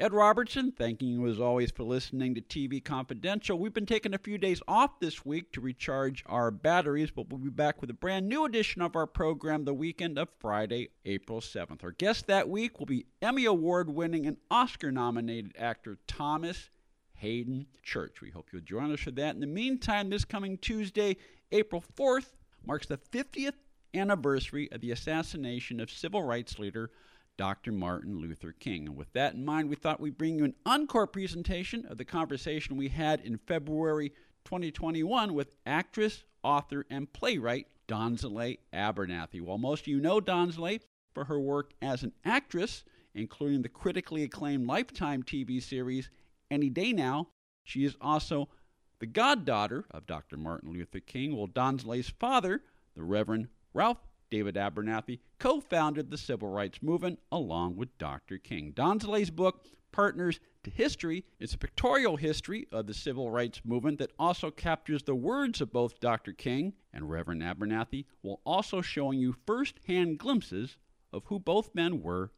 Ed Robertson, thanking you as always for listening to TV Confidential. We've been taking a few days off this week to recharge our batteries, but we'll be back with a brand new edition of our program the weekend of Friday, April 7th. Our guest that week will be Emmy Award winning and Oscar nominated actor Thomas Hayden Church. We hope you'll join us for that. In the meantime, this coming Tuesday, April 4th, marks the 50th anniversary of the assassination of civil rights leader Dr. Martin Luther King. And with that in mind, we thought we'd bring you an encore presentation of the conversation we had in February 2021 with actress, author, and playwright Donzaleigh Abernathy. While most of you know Donzaleigh for her work as an actress, including the critically acclaimed Lifetime TV series Any Day Now, she is also the goddaughter of Dr. Martin Luther King, while Donzaleigh's father, the Reverend Ralph David Abernathy, co founded the civil rights movement along with Dr. King. Donzaleigh's book, Partners to History, is a pictorial history of the civil rights movement that also captures the words of both Dr. King and Reverend Abernathy, while also showing you first hand glimpses of who both men were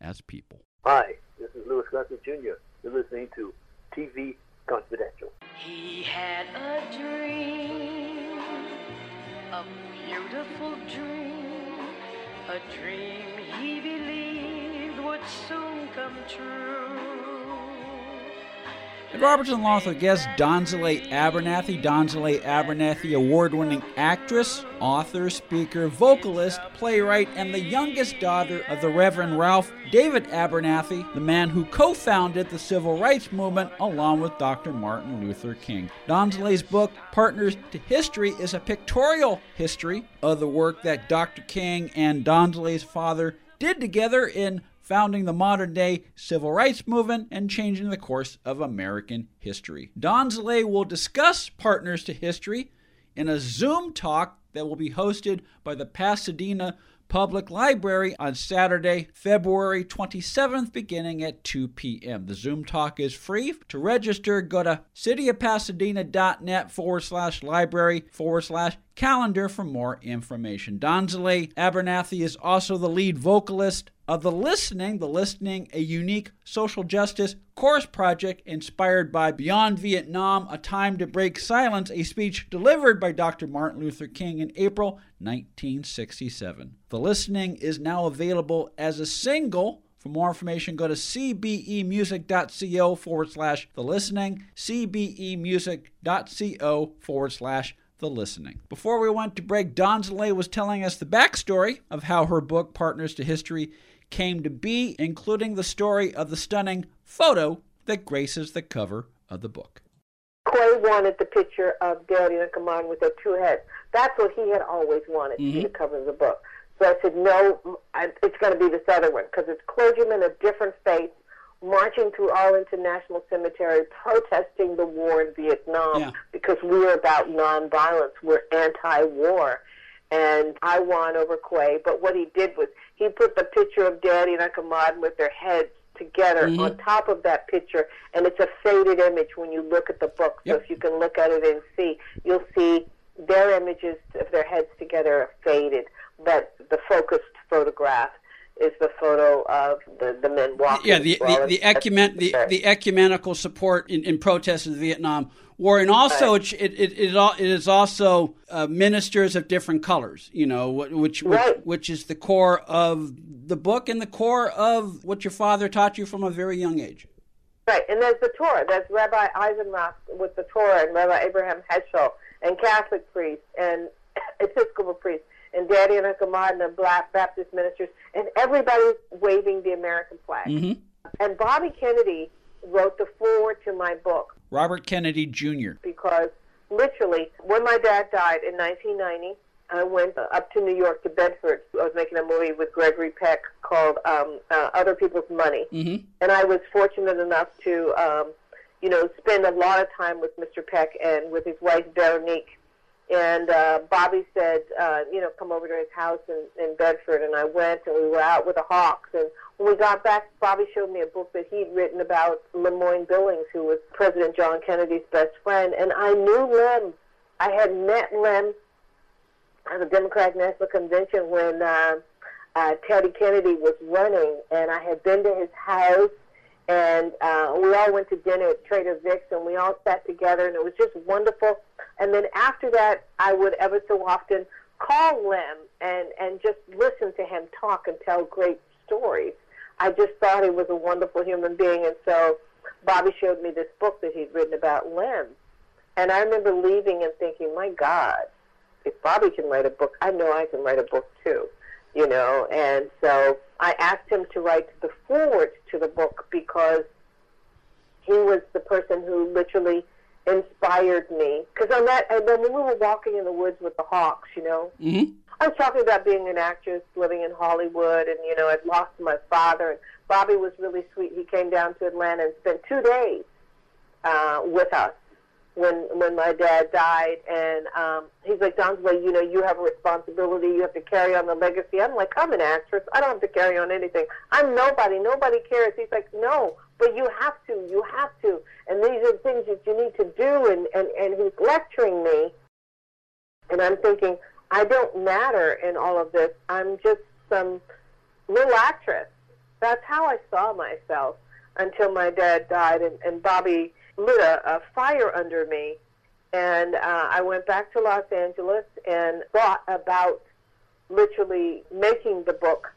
as people. Hi, this is Louis Gossett Jr. You're listening to TV Confidential. He had a dream, a beautiful dream, a dream he believed would soon come true. Ed Robertson along with guest Donzaleigh Abernathy. Donzaleigh Abernathy, award winning actress, author, speaker, vocalist, playwright, and the youngest daughter of the Reverend Ralph David Abernathy, the man who co founded the civil rights movement along with Dr. Martin Luther King. Donzaleigh's book, Partners to History, is a pictorial history of the work that Dr. King and Donzaleigh's father did together in founding the modern day civil rights movement and changing the course of American history. Donzaleigh will discuss Partners to History in a Zoom talk that will be hosted by the Pasadena Public Library on Saturday, February 27th, beginning at 2 p.m. The Zoom talk is free. To register, go to cityofpasadena.net forward slash library forward slash calendar for more information. Donzaleigh Abernathy is also the lead vocalist of The Listening, The Listening, a unique social justice chorus project inspired by Beyond Vietnam, A Time to Break Silence, a speech delivered by Dr. Martin Luther King in April 1967. The Listening is now available as a single. For more information, go to cbemusic.co forward slash the listening, cbemusic.co forward slash the listening. Before we went to break, Donzelle was telling us the backstory of how her book, Partners to History, came to be, including the story of the stunning photo that graces the cover of the book. Quay wanted the picture of Daddy and Kaman with their two heads. That's what he had always wanted Mm-hmm. to be the cover of the book. So I said, no, I, it's going to be this other one because it's clergymen of different faiths marching through Arlington National Cemetery protesting the war in Vietnam Yeah. because we're about nonviolence. We're anti-war. And I won over Quay, but what he did was he put the picture of Daddy and Uncle Martin with their heads together Mm-hmm. on top of that picture, and it's a faded image when you look at the book. So Yep. if you can look at it and see, you'll see their images of their heads together are faded, but the focused photograph is the photo of the, the men walking. Yeah, the through the, the, ecumen, the, the ecumenical support in, in protest of the Vietnam War, and also it, it, it, it it is also uh, ministers of different colors, you know, which which, Right. which is the core of the book and the core of what your father taught you from a very young age. Right, and there's the Torah. There's Rabbi Eisendrath with the Torah, and Rabbi Abraham Heschel, and Catholic priests, and Episcopal priests, and Daddy and Uncle Martin, and Black Baptist ministers, and everybody's waving the American flag. Mm-hmm. And Bobby Kennedy wrote the foreword to my book Robert Kennedy Jr. because literally, when my dad died in 1990, I went up to New York to Bedford. I was making a movie with Gregory Peck called um, uh, Other People's Money, Mm-hmm. and I was fortunate enough to, um, you know, spend a lot of time with Mr. Peck and with his wife Veronique. And uh, Bobby said, uh, you know, come over to his house in, in Bedford, and I went, and we were out with the Hawks. And when we got back, Bobby showed me a book that he'd written about Lemoyne Billings, who was President John Kennedy's best friend. And I knew Lem. I had met Lem at the Democratic National Convention when uh, uh, Teddy Kennedy was running, and I had been to his house, and uh, we all went to dinner at Trader Vic's, and we all sat together, and it was just wonderful. And then after that, I would ever so often call Lem and and just listen to him talk and tell great stories. I just thought he was a wonderful human being, and so Bobby showed me this book that he'd written about Lem, and I remember leaving and thinking, my God, if Bobby can write a book, I know I can write a book too, you know. And so I asked him to write the foreword to the book because he was the person who literally inspired me. Because on that, and then when we were walking in the woods with the hawks, you know, Mm-hmm. I was talking about being an actress living in Hollywood, and you know, I'd lost my father. And Bobby was really sweet. He came down to Atlanta and spent two days uh, with us when when my dad died. And um, he's like, Donzaleigh, you know, you have a responsibility. You have to carry on the legacy. I'm like, I'm an actress. I don't have to carry on anything. I'm nobody. Nobody cares. He's like, no, but you have to. You have to. And these are things that you need to do. And and and he's lecturing me, and I'm thinking. I don't matter in all of this. I'm just some little actress. That's how I saw myself until my dad died, and, and Bobby lit a, a fire under me. And uh, I went back to Los Angeles and thought about literally making the book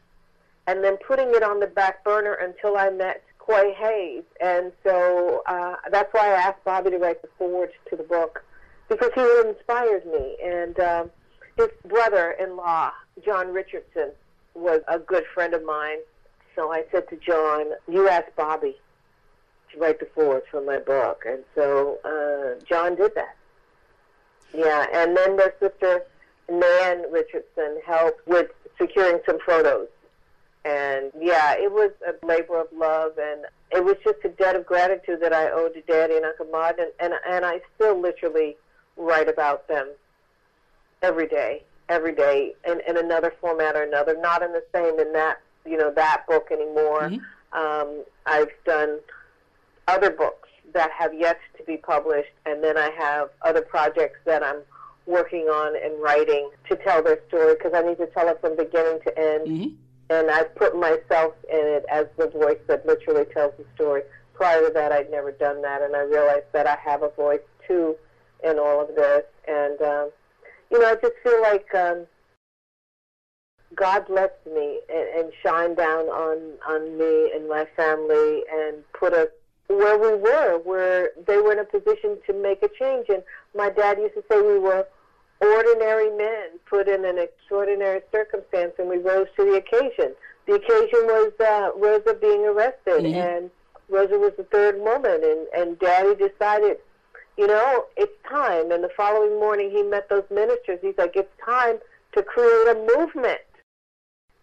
and then putting it on the back burner until I met Coy Hayes. And so uh, that's why I asked Bobby to write the foreword to the book because he inspired me. And um, his brother-in-law, John Richardson, was a good friend of mine. So I said to John, "You ask Bobby write the foreword for my book," and so uh, John did that. Yeah, and then their sister Nan Richardson helped with securing some photos, and yeah, it was a labor of love, and it was just a debt of gratitude that I owed to Daddy and Uncle Maud, and and, and I still literally write about them every day, every day, in, in another format or another. Not in the same in that you know that book anymore. Um, I've done other books that have yet to be published, and then I have other projects that I'm working on and writing to tell their story because I need to tell it from beginning to end. Mm-hmm. And I've put myself in it as the voice that literally tells the story. Prior to that, I'd never done that, and I realized that I have a voice too in all of this. And um, you know, I just feel like um, God blessed me and, and shined down on on me and my family and put us where we were, where they were in a position to make a change. And my dad used to say we were ordinary men put in an extraordinary circumstance, and we rose to the occasion. The occasion was uh, Rosa being arrested, Mhm. and Rosa was the third woman, and and Daddy decided you know, it's time. And the following morning, he met those ministers. He's like, it's time to create a movement.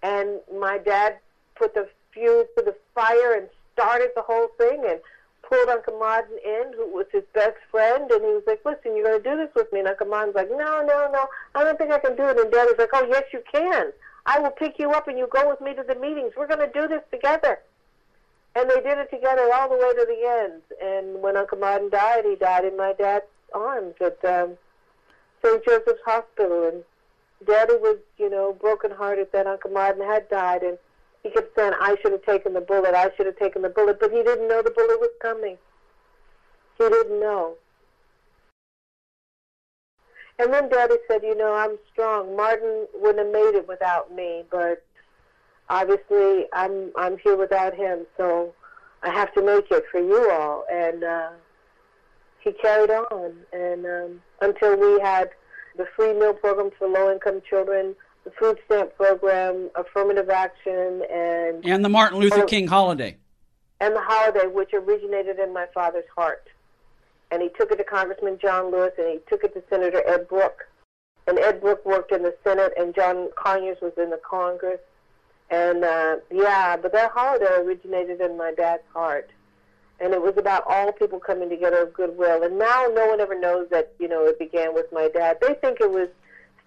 And my dad put the fuse to the fire and started the whole thing and pulled Uncle Martin in, who was his best friend. And he was like, listen, you're going to do this with me. And Uncle Martin's like, no, no, no, I don't think I can do it. And Dad was like, oh, yes, you can. I will pick you up and you go with me to the meetings. We're going to do this together. And they did it together all the way to the end. And when Uncle Martin died, he died in my dad's arms at um, St. Joseph's Hospital. And Daddy was, you know, brokenhearted that Uncle Martin had died. And he kept saying, I should have taken the bullet. I should have taken the bullet. But he didn't know the bullet was coming. He didn't know. And then Daddy said, you know, I'm strong. Martin wouldn't have made it without me, but obviously I'm I'm here without him, so I have to make it for you all. And uh, he carried on, and um, until we had the free meal program for low-income children, the food stamp program, affirmative action, and and the Martin Luther King holiday, and the holiday, which originated in my father's heart. And he took it to Congressman John Lewis, and he took it to Senator Ed Brooke. And Ed Brooke worked in the Senate, and John Conyers was in the Congress. And uh, yeah, but that holiday originated in my dad's heart and it was about all people coming together of goodwill. And now no one ever knows that you know it began with my dad. They think it was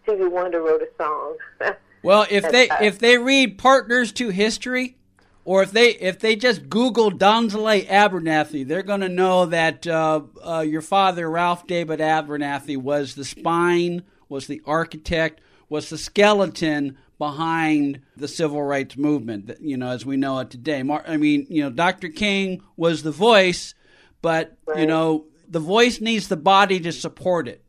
Stevie Wonder wrote a song. well, if they uh, if they read Partners to History, or if they if they just Google Donzaleigh Abernathy, they're going to know that uh, uh, your father Ralph David Abernathy was the spine, was the architect, was the skeleton behind the civil rights movement, you know, as we know it today. I mean, you know, Dr. King was the voice, but, right. you know, the voice needs the body to support it.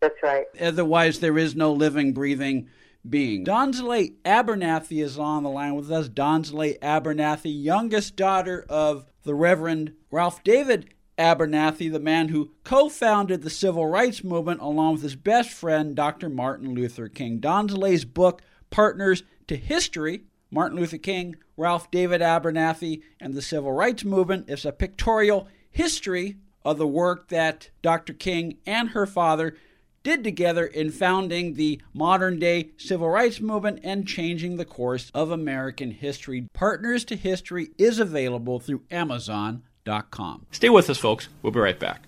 That's right. Otherwise, there is no living, breathing being. Donzaleigh Abernathy is on the line with us. Donzaleigh Abernathy, youngest daughter of the Reverend Ralph David Abernathy, the man who co founded the civil rights movement along with his best friend, Dr. Martin Luther King. Donzaleigh's book, partners to history Martin Luther King, Ralph David Abernathy, and the Civil Rights Movement is a pictorial history of the work that Dr. King and her father did together in founding the modern day civil rights movement and changing the course of American history. Partners to History is available through Amazon.com. Stay with us, folks. We'll be right back.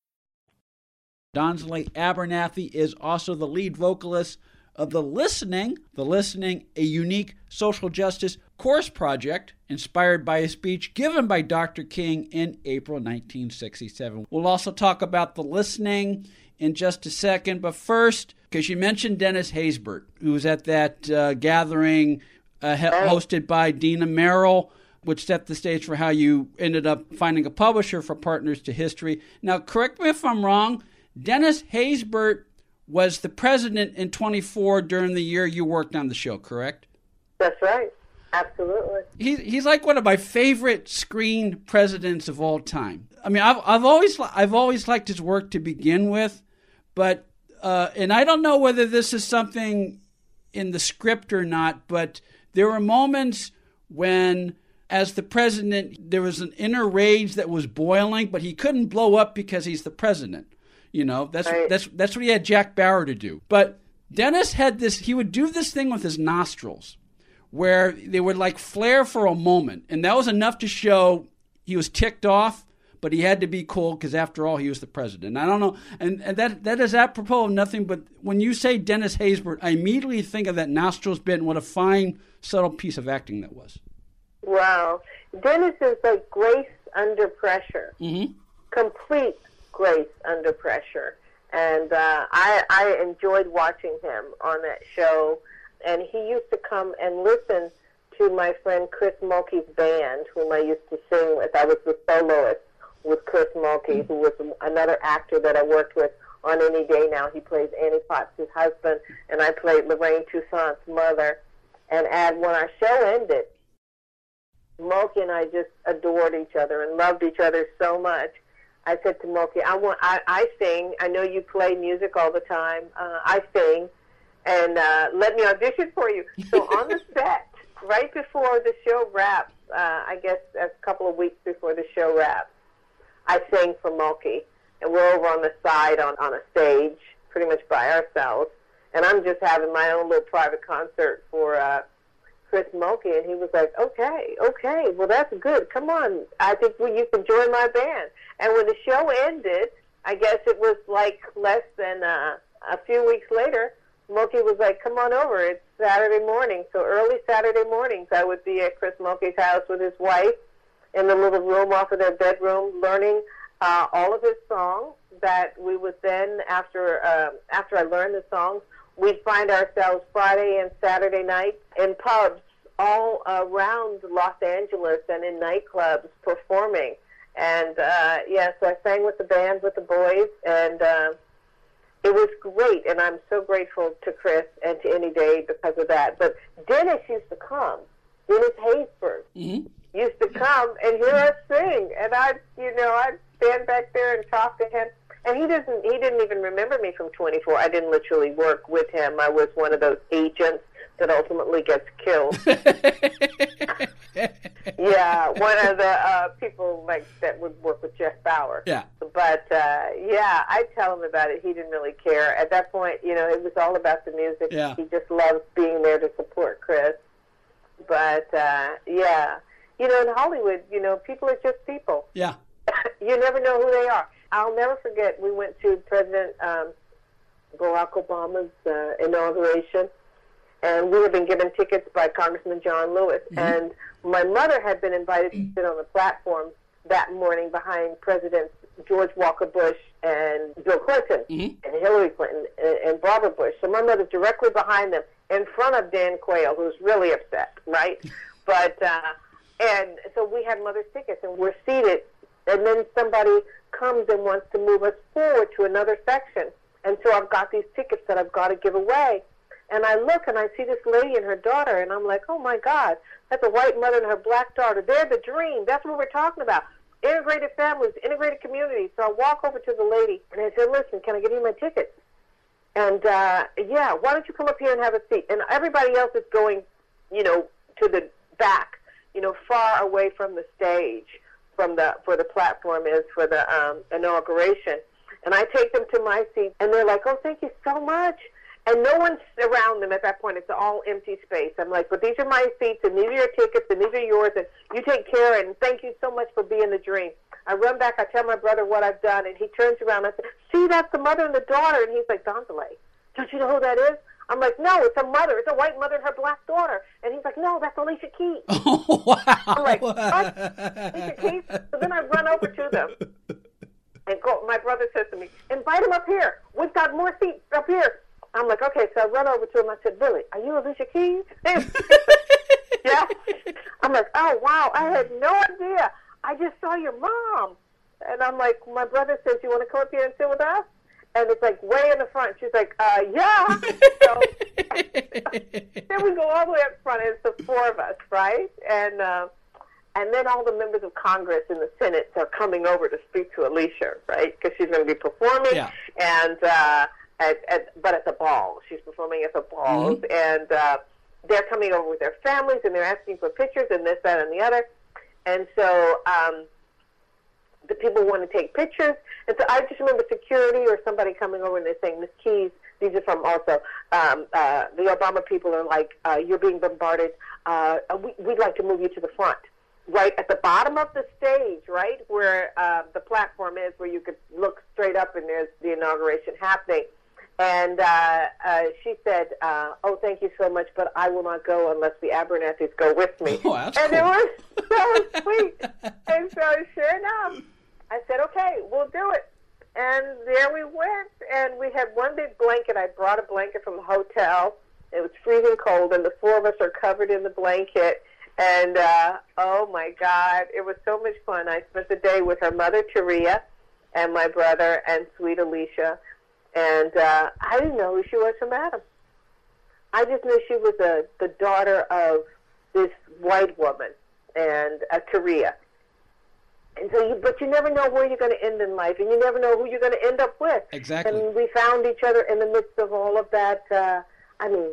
Donzaleigh Abernathy is also the lead vocalist of The Listening. The Listening, a unique social justice course project inspired by a speech given by Dr. King in April 1967. We'll also talk about The Listening in just a second, but first, because you mentioned Dennis Haysbert, who was at that uh, gathering uh, hosted by Dina Merrill which set the stage for how you ended up finding a publisher for Partners to History. Now, correct me if I'm wrong, Dennis Haysbert was the president in 24 during the year you worked on the show, correct? That's right. Absolutely. He's he's like one of my favorite screen presidents of all time. I mean, I've I've always I've always liked his work to begin with, but uh, and I don't know whether this is something in the script or not, but there were moments when as the president there was an inner rage that was boiling, but he couldn't blow up because he's the president. You know, that's right. that's that's what he had Jack Bauer to do. But Dennis had this. He would do this thing with his nostrils, where they would like flare for a moment, and that was enough to show he was ticked off. But he had to be cool because, after all, he was the president. I don't know, and, and that that is apropos of nothing. But when you say Dennis Haysbert, I immediately think of that nostrils bit and what a fine, subtle piece of acting that was. Wow, Dennis is like grace under pressure, mm-hmm. complete grace under pressure. And uh, I, I enjoyed watching him on that show. And he used to come and listen to my friend Chris Mulkey's band, whom I used to sing with. I was the soloist with Chris Mulkey, who was another actor that I worked with on Any Day Now. He plays Annie Potts' husband, and I played Lorraine Toussaint's mother. And and when our show ended, Mulkey and I just adored each other and loved each other so much. I said to Mulkey, I want, I, I sing. I know you play music all the time. Uh, I sing, and uh, let me audition for you. So on the set, right before the show wraps, uh, I guess a couple of weeks before the show wraps, I sing for Mulkey, and we're over on the side on on a stage, pretty much by ourselves, and I'm just having my own little private concert for. Uh, Chris Mulkey, and he was like, "Okay, okay, well that's good. Come on, I think well, you can join my band." And when the show ended, I guess it was like less than uh, a few weeks later. Mulkey was like, "Come on over. It's Saturday morning." So early Saturday mornings, I would be at Chris Mulkey's house with his wife, in the little room off of their bedroom, learning uh, all of his songs. That we would then, after uh, after I learned the songs, we'd find ourselves Friday and Saturday nights in pubs all around Los Angeles and in nightclubs performing. And uh, yeah, so I sang with the band with the boys, and uh, it was great. And I'm so grateful to Chris and to Any Day because of that. But Dennis used to come. Dennis Haysbert Mm-hmm. used to come and hear us sing, and I'd you know I'd stand back there and talk to him. And he doesn't. He didn't even remember me from 24. I didn't literally work with him. I was one of those agents that ultimately gets killed. yeah, one of the uh, people like that would work with Jeff Bauer. Yeah. But uh, yeah, I tell him about it. He didn't really care at that point. You know, it was all about the music. Yeah. He just loves being there to support Chris. But uh, yeah, you know, in Hollywood, you know, people are just people. Yeah. you never know who they are. I'll never forget. We went to President um, Barack Obama's uh, inauguration, and we had been given tickets by Congressman John Lewis. And my mother had been invited to sit on the platform that morning behind Presidents George Walker Bush and Bill Clinton and Hillary Clinton and, and Barbara Bush. So my mother's directly behind them, in front of Dan Quayle, who's really upset, right? but uh, and so we had mother's tickets, and we're seated, and then somebody comes and wants to move us forward to another section. And so I've got these tickets that I've got to give away. And I look and I see this lady and her daughter, and I'm like, oh my God, that's a white mother and her black daughter. They're the dream. That's what we're talking about. Integrated families, integrated communities. So I walk over to the lady and I said, listen, can I give you my tickets? And uh, yeah, why don't you come up here and have a seat? And everybody else is going, you know, to the back, you know, far away from the stage, from the for the platform is for the um, inauguration. And I take them to my seat, and they're like, "Oh, thank you so much." And no one's around them at that point. It's all empty space. I'm like, "But these are my seats, and these are your tickets, and these are yours, and you take care. And thank you so much for being the dream." I run back. I tell my brother what I've done, and he turns around. and I say, "See, that's the mother and the daughter." And he's like, "Donzaleigh, don't you know who that is?" I'm like, "No, it's a mother. It's a white mother and her black daughter." And he's like, "No, that's Alicia Keys." Oh, wow. I'm like, what? Alicia Keys? So then I run over to them. And go, my brother says to me, invite him up here. We've got more seats up here. I'm like, okay. So I run over to him. I said, Billy, are you Alicia Keys? yeah. I'm like, oh, wow. I had no idea. I just saw your mom. And I'm like, my brother says, you want to come up here and sit with us? And it's like way in the front. She's like, uh, yeah. so then we go all the way up front. And it's the four of us, right? And uh, and then all the members of Congress and the Senate are coming over to speak to Alicia, right? Because she's going to be performing, Yeah. and uh, at, at but at the ball, she's performing at the balls, and uh, they're coming over with their families, and they're asking for pictures and this, that, and the other, and so. Um, the people want to take pictures. And so I just remember security or somebody coming over and they're saying, Miss Keys, these are from also, um, uh, the Obama people are like, uh, you're being bombarded. Uh, we, we'd like to move you to the front. Right at the bottom of the stage, right where uh, the platform is, where you could look straight up and there's the inauguration happening. And uh, uh, she said, uh, "Oh, thank you so much, but I will not go unless the Abernathys go with me." Oh, and it cool. was so sweet. and so, sure enough, I said, "Okay, we'll do it." And there we went, and we had one big blanket. I brought a blanket from the hotel. It was freezing cold, and the four of us are covered in the blanket. And uh, oh my God, it was so much fun. I spent the day with her mother, Terria, and my brother, and sweet Alicia. And uh, I didn't know who she was from Adam. I just knew she was a, the daughter of this white woman and a Korea. And so, you, but you never know where you're going to end in life, and you never know who you're going to end up with. Exactly. And we found each other in the midst of all of that. Uh, I mean,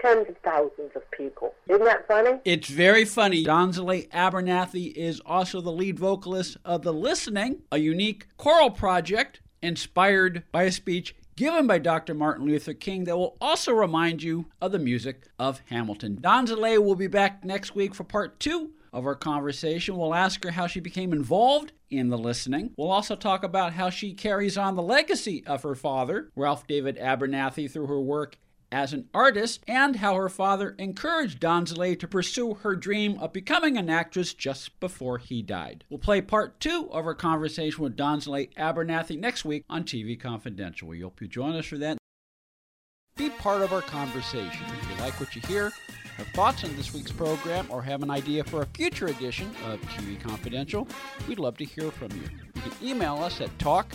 tens of thousands of people. Isn't that funny? It's very funny. Donzaleigh Abernathy is also the lead vocalist of The Listening, a unique choral project inspired by a speech given by Dr. Martin Luther King that will also remind you of the music of Hamilton. Donzaleigh will be back next week for part two of our conversation. We'll ask her how she became involved in the listening. We'll also talk about how she carries on the legacy of her father, Ralph David Abernathy, through her work as an artist and how her father encouraged Donzaleigh to pursue her dream of becoming an actress just before he died. We'll play part two of our conversation with Donzaleigh Abernathy next week on TV Confidential. We hope you join us for that. Be part of our conversation. If you like what you hear, have thoughts on this week's program, or have an idea for a future edition of TV Confidential, we'd love to hear from you. You can email us at talk